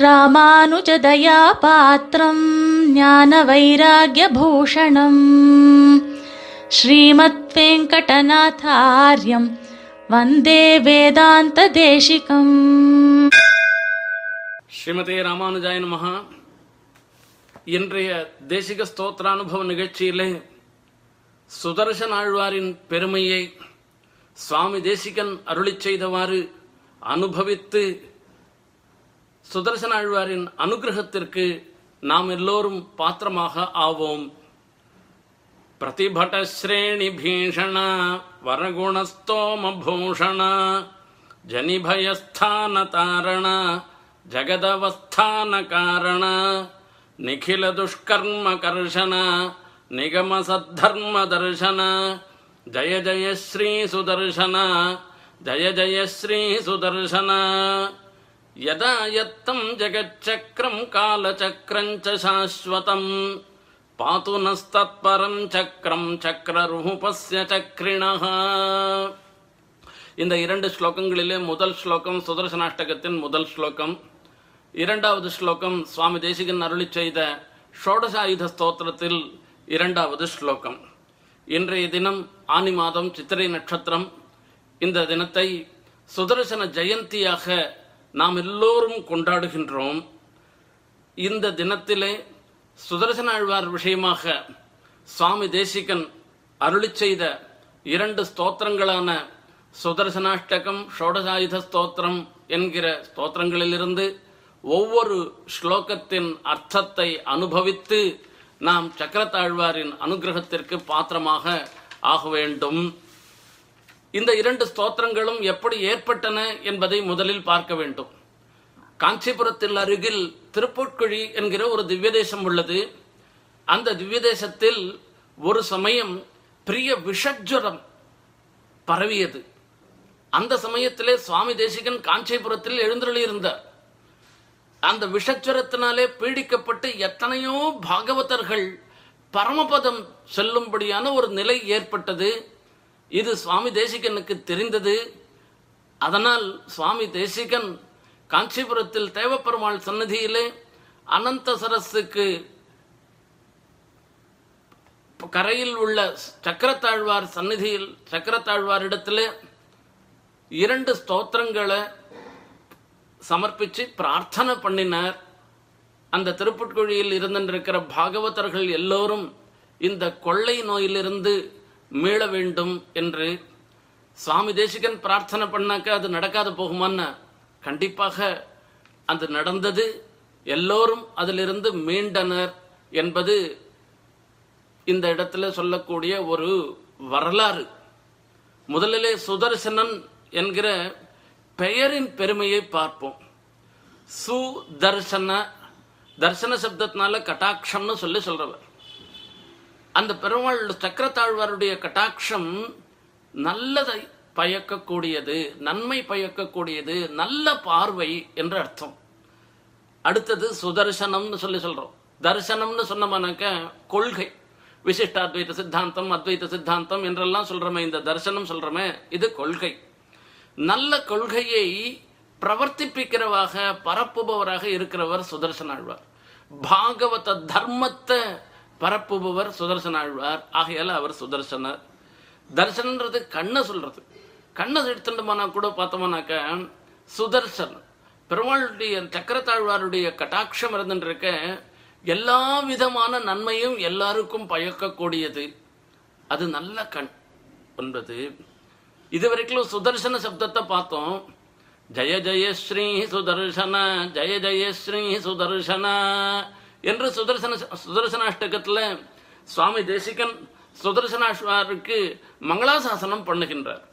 ராமானுஜதயாபாத்திரம் ஞான வைராகியபூஷணம் ஸ்ரீமத் வெங்கடநாதாரியம் வந்தே வேதாந்த தேசிகம் ஸ்ரீமதே ராமானுஜாய மகா இன்றைய தேசிக ஸ்தோத்திரானுபவ நிகழ்ச்சியிலே சுதர்சன் ஆழ்வாரின் பெருமையை சுவாமி தேசிகன் அருளி செய்தவாறு அனுபவித்து சுதர்சன ஆழ்வாரின் அனுகிரகத்திற்கு நாம் எல்லோரும் பாத்திரமாக ஆவோம் பிரதிபட்டஸ்ரேணி பீஷண வரகுணஸ்தோமபூஷண ஜனிபயஸ்தான தாரண ஜகதவஸ்தான காரண నిఖిల దుష్కర్మ కర్షణ నిగమ సద్ధర్మ దర్శన జయ జయ శ్రీ సుదర్శన జయ జయ శ్రీ సుదర్శన यदा यत्तं जगच्चक्रं कालचक्रं च शाश्वतं पातु नस्तत्परं चक्रं चक्ररुहुपस्य चक्रिणः இந்த இரண்டு ஸ்லோகங்களிலே முதல் ஸ்லோகம் சுதர்சனாஷ்டகத்தின் முதல் ஸ்லோகம். இரண்டாவது ஸ்லோகம் சுவாமி தேசிகன் அருளி செய்த ஷோடசாயுத ஸ்தோத்திரத்தில் இரண்டாவது ஸ்லோகம். இன்றைய தினம் ஆனி மாதம் சித்திரை நட்சத்திரம். இந்த தினத்தை சுதர்சன ஜெயந்தியாக நாம் எல்லோரும் கொண்டாடுகின்றோம். இந்த தினத்திலே சுதர்சன ஆழ்வார் விஷயமாக சுவாமி தேசிகன் அருளி செய்த இரண்டு ஸ்தோத்திரங்களான சுதர்சனாஷ்டகம் ஷோடசாயுத ஸ்தோத்திரம் என்கிற ஸ்தோத்திரங்களிலிருந்து ஒவ்வொரு ஸ்லோகத்தின் அர்த்தத்தை அனுபவித்து நாம் சக்கரத்தாழ்வாரின் அனுகிரகத்திற்கு பாத்திரமாக ஆக வேண்டும். இந்த இரண்டு ஸ்தோத்திரங்களும் எப்படி ஏற்பட்டன என்பதை முதலில் பார்க்க வேண்டும். காஞ்சிபுரத்தில் அருகில் திருப்புட்குழி என்கிற ஒரு திவ்ய தேசம் உள்ளது. அந்த திவ்ய தேசத்தில் ஒரு சமயம் பிரிய விஷஜ்வரம் பரவியது. அந்த சமயத்திலே சுவாமி தேசிகன் காஞ்சிபுரத்தில் எழுந்தருளியிருந்தார். அந்த விஷச்சுரத்தினாலே பீடிக்கப்பட்டு எத்தனையோ பாகவதர்கள் பரமபதம் செல்லும்படியான ஒரு நிலை ஏற்பட்டது. இது சுவாமி தேசிகனுக்கு தெரிந்தது. அதனால் சுவாமி தேசிகன் காஞ்சிபுரத்தில் தேவப்பெருமாள் சன்னதியிலே அனந்த சரஸுக்கு கரையில் உள்ள சக்கரத்தாழ்வார் சந்நிதியில் சக்கரத்தாழ்வாரிடத்திலே இரண்டு ஸ்தோத்திரங்களை சமர்ப்பித்து பிரார்த்தனை பண்ணினார். அந்த திருப்புட்குழியில் இருந்திருக்கிற பாகவதர்கள் எல்லோரும் இந்த கொள்ளை நோயிலிருந்து மீள வேண்டும் என்று சுவாமி தேசிகன் பிரார்த்தனை பண்ணாக்க அது நடக்காது போகுமான்னு கண்டிப்பாக அது நடந்தது. எல்லோரும் அதிலிருந்து மீண்டனர் என்பது இந்த இடத்துல சொல்லக்கூடிய ஒரு வரலாறு. முதலிலே சுதர்சனன் என்கிற பெயரின் பெருமையை பார்ப்போம். சுதர்சன தர்சன சப்தத்தினால கட்டாட்சம்னு சொல்லி சொல்றவர். அந்த பெருமாள் சக்கரத்தாழ்வாருடைய கட்டாட்சம் நல்லதை பயக்கக்கூடியது நன்மை பயக்கக்கூடியது நல்ல பார்வை என்ற அர்த்தம். அடுத்தது சுதர்சனம்னு சொல்லி சொல்றோம். தர்சனம்னு சொன்னோம்னாக்க கொள்கை. விசிஷ்டாத்வைத சித்தாந்தம் அத்வைத சித்தாந்தம் என்றெல்லாம் சொல்றோமே இந்த தர்சனம் சொல்கிறோமே இது கொள்கை. நல்ல கொள்கையை பிரவர்த்திப்பிக்கிறவாக பரப்புபவராக இருக்கிறவர் சுதர்சன ஆழ்வார் பாகவத தர்மத்தை பரப்புபவர் சுதர்சன ஆழ்வார் ஆகையால அவர் சுதர்சனர். தர்சனன்றது கண்ணை சொல்றது. கண்ணை எடுத்துட்டோம்னா கூட பார்த்தோம்னாக்க சுதர்சன். பெருமாளுடைய சக்கரத்தாழ்வாருடைய கட்டாட்சம் இருந்துருக்க எல்லா விதமான நன்மையும் எல்லாருக்கும் பயக்கக்கூடியது. அது நல்ல கண் என்பது. இதுவரைக்கும் சுதர்சன சப்தத்தை பார்த்தோம். ஜெய ஜெயஸ்ரீ சுதர்சன ஜெய ஜெயஸ்ரீ சுதர்சன. என்று சுதர்சன சுதர்சனாஷ்டகத்தில் சுவாமி தேசிகன் சுதர்சனாஷ்வாருக்கு மங்களாசாசனம் பண்ணுகின்றார்.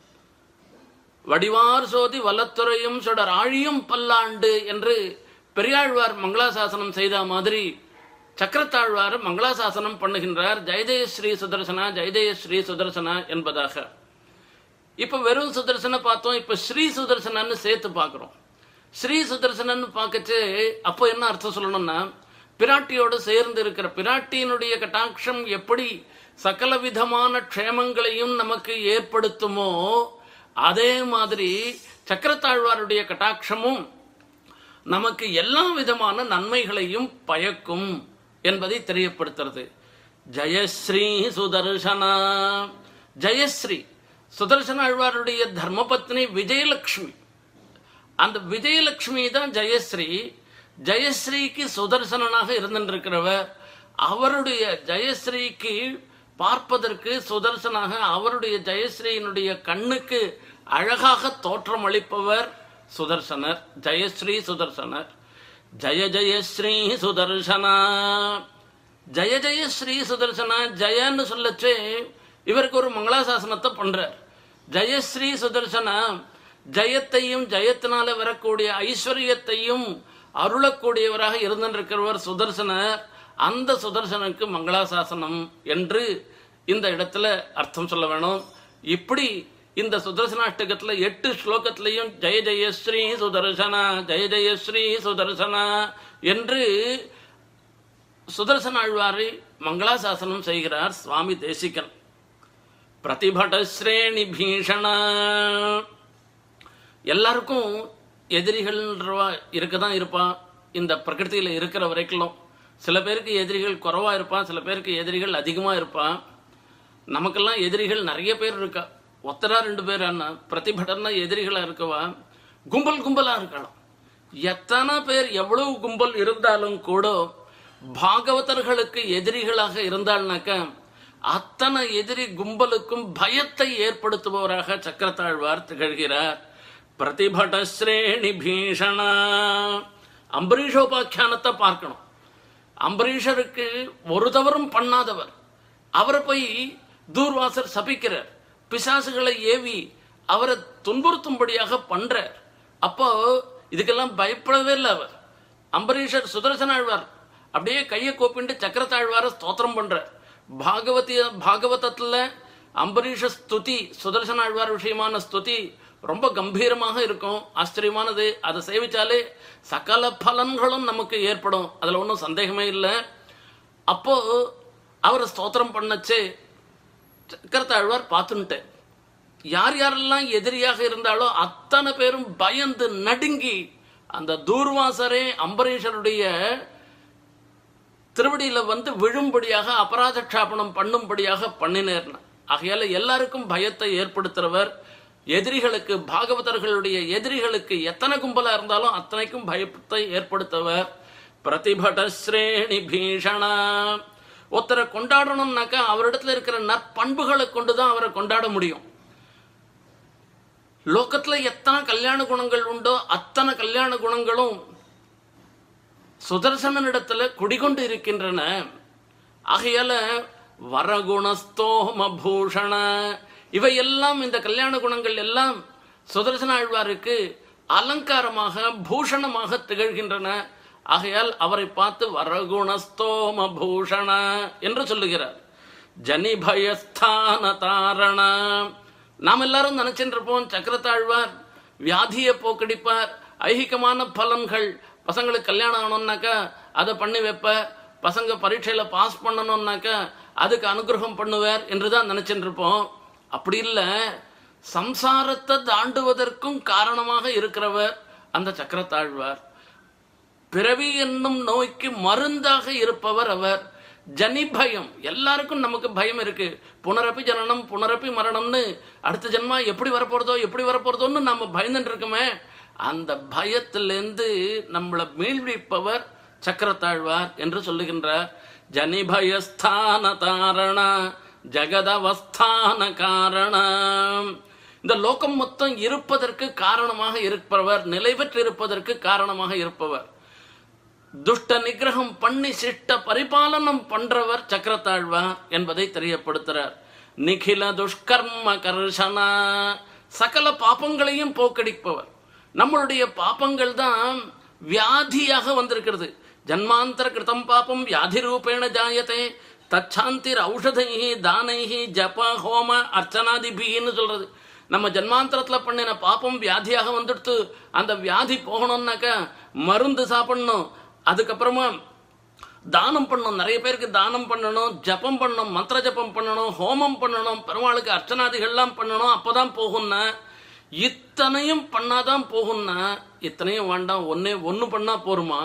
வடிவார் சோதி வல்லத்துறையும் சுடர் ஆழியும் பல்லாண்டு என்று பெரியாழ்வார் மங்களாசாசனம் செய்த மாதிரி சக்கரத்தாழ்வார் மங்களாசாசனம் பண்ணுகின்றார். ஜெயதேய ஸ்ரீ சுதர்சனா ஜெயதேய ஸ்ரீ சுதர்சனா என்பதாக. இப்ப வெறும் சுதர்சன பார்த்தோம். இப்ப ஸ்ரீ சுதர்சனன்னு சேர்த்து பார்க்கிறோம். ஸ்ரீ சுதர்சனன்னு பார்க்கச்சு அப்போ என்ன அர்த்தம் சொல்லணும்னா பிராட்டியோடு சேர்ந்து இருக்கிற பிராட்டியினுடைய கட்டாட்சம் எப்படி சகல விதமான க்ஷேமங்களையும் நமக்கு ஏற்படுத்துமோ அதே மாதிரி சக்கரத்தாழ்வாருடைய கட்டாட்சமும் நமக்கு எல்லா விதமான நன்மைகளையும் பயக்கும் என்பதை தெரியப்படுத்துறது. ஜெயஸ்ரீ சுதர்சனா ஜெயஸ்ரீ சுதர்சன ஆழ்வாருடைய தர்மபத்னி விஜயலட்சுமி அந்த விஜயலட்சுமி தான் ஜெயஸ்ரீ. ஜெயஸ்ரீக்கு சுதர்சனனாக இருந்திருக்கிறவர் அவருடைய ஜெயஸ்ரீக்கு பார்ப்பதற்கு சுதர்சனாக அவருடைய ஜெயஸ்ரீயினுடைய கண்ணுக்கு அழகாக தோற்றமளிப்பவர் சுதர்சனர் ஜெயஸ்ரீ சுதர்சனர். ஜய ஜெயஸ்ரீ சுதர்சனா. ஜய ஜெயஸ்ரீ சுதர்சனா ஜெயன்னு சொல்லச்சே இவருக்கு ஒரு மங்களாசாசனத்தை பண்றார். ஜெயஸ்ரீ சுதர்சனா ஜெயத்தையும் ஜெயத்தினால வரக்கூடிய ஐஸ்வர்யத்தையும் அருளக்கூடியவராக இருந்திருக்கிறவர் சுதர்சனர். அந்த சுதர்சனுக்கு மங்களாசாசனம் என்று இந்த இடத்துல அர்த்தம் சொல்ல வேணும். இப்படி இந்த சுதர்சனாஷ்டகத்துல எட்டு ஸ்லோகத்திலையும் ஜெய ஜெயஸ்ரீ சுதர்சனா ஜெய ஜெயஸ்ரீ சுதர்சனா என்று சுதர்சன ஆழ்வாரை மங்களாசாசனம் செய்கிறார் சுவாமி தேசிகன். பிரதிபட ஸ்ரேணி பீஷண. எல்லாருக்கும் எதிரிகள்ன்றவா இருக்க தான் இருப்பான். இந்த பிரகிருத்தியில் இருக்கிற வரைக்கும் சில பேருக்கு எதிரிகள் குறவாக இருப்பான் சில பேருக்கு எதிரிகள் அதிகமாக இருப்பான். நமக்கெல்லாம் எதிரிகள் நிறைய பேர் இருக்கா? ஒத்தரா ரெண்டு பேர் அண்ணா பிரதிபடனா எதிரிகளாக இருக்கவா? கும்பல் கும்பலாக இருக்கலாம். எத்தனை பேர் எவ்வளவு கும்பல் இருந்தாலும் கூட பாகவதர்களுக்கு எதிரிகளாக இருந்தால்னாக்க அத்தனை எதிரி கும்பலுக்கும் பயத்தை ஏற்படுத்துபவராக சக்கரத்தாழ்வார் திகழ்கிறார். பிரதிபட ஸ்ரேணி பீஷணா அம்பரீஷோபாக்கியானத்தை பார்க்கணும். அம்பரீஷருக்கு ஒரு தவறும் பண்ணாதவர். அவரை போய் தூர்வாசர் சபிக்கிறார். பிசாசுகளை ஏவி அவரை துன்புறுத்தும்படியாக பண்றார். அப்போ இதுக்கெல்லாம் பயப்படவே இல்லை அவர். அம்பரீஷர் சுதர்சன ஆழ்வார். அப்படியே கையை கோப்பிண்டு சக்கரத்தாழ்வார ஸ்தோத்திரம் பண்றார். பாகவதி பாகவதத்துல அம்பரீஷ ஸ்துதி சுதர்சன ஆழ்வார் விஷயமான ஸ்துதி ரொம்ப கம்பீரமாக இருக்கும். ஆச்சரியமானது. அதை சேவிச்சாலே சகல பலன்களும் நமக்கு ஏற்படும். அதுல ஒன்றும் சந்தேகமே இல்லை. அப்போ அவரை ஸ்தோத்திரம் பண்ணச்சே. சக்கரத்தாழ்வார் பார்த்துன்ட்டு. யார் யாரெல்லாம் எதிரியாக இருந்தாலோ அத்தனை பேரும் பயந்து நடுங்கி அந்த தூர்வாசரே அம்பரீஷருடைய திருவடியில வந்து விழும்படியாக அபராத க்ஷாபனம் பண்ணும்படியாக பண்ணினேர் ஆகையால எல்லாருக்கும் பயத்தை ஏற்படுத்துறவர் எதிரிகளுக்கு பாகவதர்களுடைய எதிரிகளுக்கு எத்தனை கும்பலா இருந்தாலும் அத்தனைக்கும் பயத்தை ஏற்படுத்தவர். பிரதிபட ஸ்ரேணி பீஷணா. ஒருத்தரை கொண்டாடணும்னாக்கா அவரிடத்துல இருக்கிற நற்பண்புகளை கொண்டுதான் அவரை கொண்டாட முடியும். லோகத்துல எத்தனை கல்யாண குணங்கள் உண்டோ அத்தனை கல்யாண குணங்களும் சுதர்சனனிடத்துல குடிகொண்டு இருக்கின்றன. ஆகையால வரகுணஸ்தோம பூஷண இவையெல்லாம் இந்த கல்யாண குணங்கள் எல்லாம் சுதர்சன ஆழ்வாருக்கு அலங்காரமாக பூஷணமாக திகழ்கின்றன. ஆகையால் அவரை பார்த்து வரகுணஸ்தோம பூஷண என்று சொல்லுகிறார். ஜனிபயஸ்தான தாரண நாம் எல்லாரும் நினைச்சிட்டு இருப்போம் சக்கரத்தாழ்வார் வியாதியை போக்கடிப்பார். ஐகிகமான பலன்கள். பசங்களுக்கு கல்யாணம் ஆகணும்னாக்கா அதை பண்ணி வைப்ப பசங்க பரீட்சையில் பாஸ் பண்ணணும்னாக்கா அதுக்கு அனுகிரகம் பண்ணுவார் என்று தான் நினைச்சிட்டு இருப்போம் அப்படி இல்லை சம்சாரத்தை தாண்டுவதற்கும் காரணமாக இருக்கிறவர் அந்த சக்கரத்தாழ்வார். பிறவி என்னும் நோய்க்கு மருந்தாக இருப்பவர் அவர். ஜனி பயம். எல்லாருக்கும் நமக்கு பயம் இருக்கு. புனரப்பி ஜனனம் புனரப்பி மரணம்னு அடுத்த ஜென்மா எப்படி வரப்போறதோ எப்படி வரப்போறதோன்னு நம்ம பயந்துட்டு இருக்கோமே. அந்த பயத்திலிருந்து நம்மளை மீழ்விப்பவர் சக்கரத்தாழ்வார் என்று சொல்லுகின்றார். ஜனிபயஸ்தான தாரணா. ஜெகதவஸ்தான காரணம் இந்த லோகம் மொத்தம் இருப்பதற்கு காரணமாக இருப்பவர் நிலை இருப்பதற்கு காரணமாக இருப்பவர். துஷ்ட நிகிரகம் பண்ணி சிஷ்ட பரிபாலனம் பண்றவர் சக்கரத்தாழ்வார் என்பதை தெரியப்படுத்துறார். நிகில துஷ்கர்ம கர்ஷனா. சகல பாப்பங்களையும் போக்கடிப்பவர். நம்மளுடைய பாப்பங்கள் தான் வியாதியாக வந்திருக்கிறது. ஜன்மாந்தர கிருதம் பாப்பம் வியாதி ரூபேண ஜாயத்தை தச்சாந்திர் ஔஷதைஹி தானைஹி ஜப ஹோம அர்ச்சனாதிபின்னு சொல்றது. நம்ம ஜன்மாந்தரத்தில் பண்ணின பாப்பம் வியாதியாக வந்துடுத்து. அந்த வியாதி போகணும்னாக்க மருந்து சாப்பிடணும். அதுக்கப்புறமா தானம் பண்ணணும். நிறைய பேருக்கு தானம் பண்ணணும் ஜபம் பண்ணணும் மந்திர ஜபம் பண்ணணும் ஹோமம் பண்ணணும் பெருமாளுக்கு அர்ச்சனாதிகள்லாம் பண்ணணும் அப்போதான் போகும்னா இத்தனையும் பண்ணாதான் போகும்னா இத்தனையும் வேண்டாம். ஒன்னே ஒன்று பண்ணா போருமா?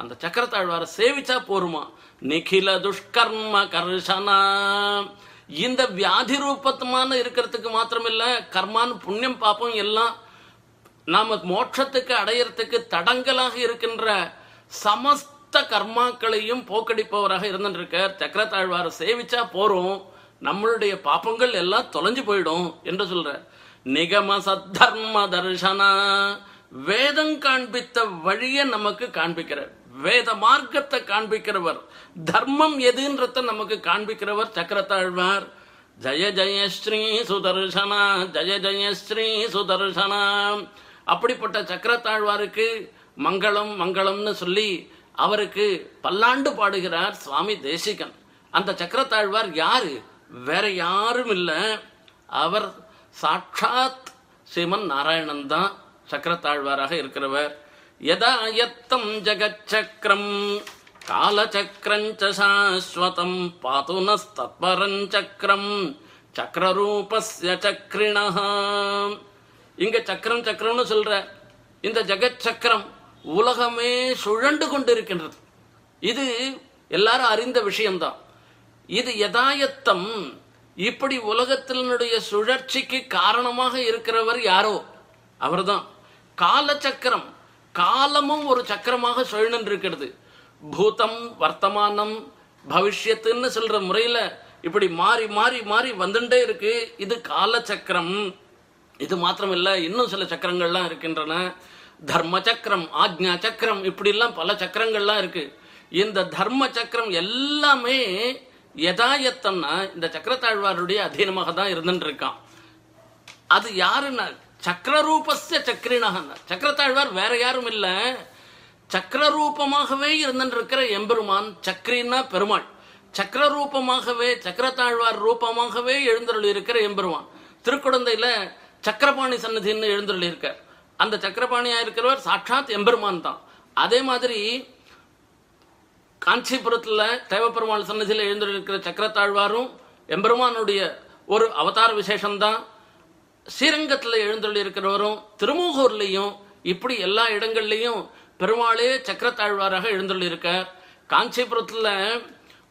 அந்த சக்கரத்தாழ்வாரை சேவிச்சா போருமா? நிகில துஷ்கர்ம கர்ஷனா. இந்த வியாதி ரூபத்தமான இருக்கிறதுக்கு மாத்திரமில்ல கர்மான் புண்ணியம் பாப்பம் எல்லாம் நாம மோட்சத்துக்கு அடையறதுக்கு தடங்கலாக இருக்கின்ற சமஸ்த கர்மாக்களையும் போக்கடிப்பவராக இருந்திருக்கார். சக்கரத்தாழ்வாரை சேவிச்சா போறோம். நம்மளுடைய பாப்பங்கள் எல்லாம் தொலைஞ்சு போயிடும் என்று சொல்ற நிகம சத்தர்ம தர்ஷனா. வேதம் காண்பித்த வழியை நமக்கு காண்பிக்கிறார். வேத மார்க்கத்தை காண்பிக்கிறவர். தர்மம் எதுன்றத நமக்கு காண்பிக்கிறவர் சக்கரத்தாழ்வார். ஜய ஜய ஸ்ரீ சுதர்சனா ஜய ஜய ஸ்ரீ சுதர்சனா. அப்படிப்பட்ட சக்கரத்தாழ்வாருக்கு மங்களம் மங்களம்னு சொல்லி அவருக்கு பல்லாண்டு பாடுகிறார் சுவாமி தேசிகன். அந்த சக்கரத்தாழ்வார் யாரு? வேற யாரும் இல்லை. அவர் சாட்சாத் ஸ்ரீமன் நாராயணன் தான் சக்கரத்தாழ்வாராக இருக்கிறவர். யதா யத்தம் ஜகச்சக்கரம் पातु சாஸ்வதம் பாதுனஸ்தத்பரஞ்சக்கரம் சக்கரரூபஸ்ய சக்ரிணஹா. இங்க சக்கரம் சக்கரம்னு சொல்ற இந்த ஜெகத் சக்கரம் உலகமே சுழண்டு கொண்டிருக்கின்றது. இது எல்லாரும் அறிந்த விஷயம்தான். இது யதாயத்தம் இப்படி உலகத்தினுடைய சுழற்சிக்கு காரணமாக இருக்கிறவர் யாரோ? அவர்தான். காலச்சக்கரம் காலமும் ஒரு சக்கரமாக சுழன்று இருக்கிறது. பூதம் வர்த்தமானம் பவிஷ்யத்துன்னு சொல்ற முறையில இப்படி மாறி மாறி மாறி வந்துட்டே இருக்கு. இது காலச்சக்கரம். இது மாத்திரம் இல்ல இன்னும் சில சக்கரங்கள்லாம் இருக்கின்றன. தர்ம சக்கரம் ஆக்ஞா சக்கரம் இப்படி எல்லாம் பல சக்கரங்கள்லாம் இருக்கு. இந்த தர்ம சக்கரம் எல்லாமே எதாயத்தம்னா இந்த சக்கரத்தாழ்வாருடைய அதீனமாக தான் இருந்துட்டு இருக்கான் அது யாருன்னா சக்கரரூபஸ்ய சக்கரினகன் சக்கரத்தாழ்வார் வேற யாரும் இல்ல. சக்கரரூபமாகவே இருந்திருக்கிற எம்பெருமான் சக்கரின்னா பெருமாள். சக்கரரூபமாகவே சக்கரத்தாழ்வார் ரூபமாகவே எழுந்தருள் இருக்கிற எம்பெருமான். திருக்குழந்தையில சக்கரபாணி சன்னதின்னு எழுந்தருள் இருக்கார் அந்த சக்கரபாணியா இருக்கிறவர் சாட்சாத் எம்பெருமான் தான். அதே மாதிரி காஞ்சிபுரத்துல தேவப்பெருமாள் சன்னதியில் எழுந்திருக்கிற சக்கரத்தாழ்வாரும் எம்பெருமானுடைய ஒரு அவதார விசேஷம்தான். ஸ்ரீரங்கத்தில் எழுந்தருளி இருக்கிறவரும் இப்படி எல்லா இடங்கள்லையும் பெருமாளே சக்கரத்தாழ்வாராக எழுந்தருளி இருக்கார் காஞ்சிபுரத்துல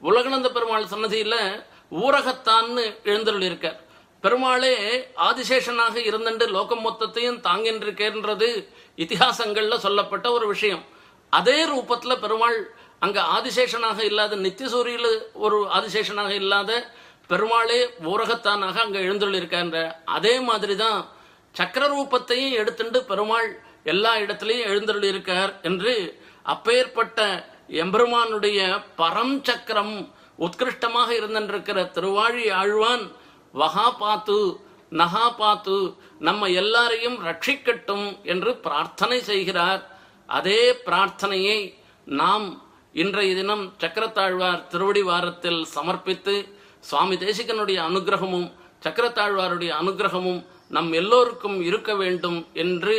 உலகநந்த பெருமாள் சன்னதியில ஊரகத்தான்னு எழுந்தருளி இருக்கார் பெருமாளே ஆதிசேஷனாக இருந்துட்டு லோகம் மொத்தத்தையும் தாங்கின்றிருக்கேன்றது இத்திஹாசங்கள்ல சொல்லப்பட்ட ஒரு விஷயம். அதே ரூபத்துல பெருமாள் அங்க ஆதிசேஷனாக இல்லாத நித்தியசூரியில ஒரு ஆதிசேஷனாக இல்லாத பெருமாளே ஊரகத்தானாக அங்கே எழுந்துள்ளிருக்கான்ற அதே மாதிரிதான் சக்கர ரூபத்தையும் எடுத்துட்டு பெருமாள் எல்லா இடத்திலையும் எழுந்தருளி இருக்கார் என்று அப்பேற்பட்ட எம்பெருமானுடைய பரம் சக்கரம் உத்கிருஷ்டமாக இருந்திருக்கிற திருவாழி ஆழ்வான் வகா பாத்து நகா பாத்து நம்ம எல்லாரையும் ரட்சிக்கட்டும் என்று பிரார்த்தனை செய்கிறார். அதே பிரார்த்தனையை நாம் இன்றைய தினம் சக்கரத்தாழ்வார் திருவடி வாரத்தில் சமர்ப்பித்து சுவாமி தேசிகனுடைய அனுகிரகமும் சக்கரத்தாழ்வாருடைய அனுகிரகமும் நம் எல்லோருக்கும் இருக்க வேண்டும் என்று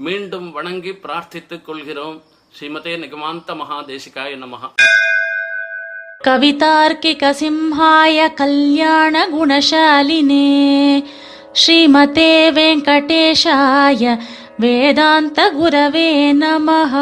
மீண்டும் வணங்கி பிரார்த்தித்துக் கொள்கிறோம் ஸ்ரீமதே நிகமாந்த மகாதேசிகாய நமஹா कवितार्किकसिंहाय कल्याणगुणशालिने श्रीमते वेङ्कटेशाय वेदान्तगुरवे नमः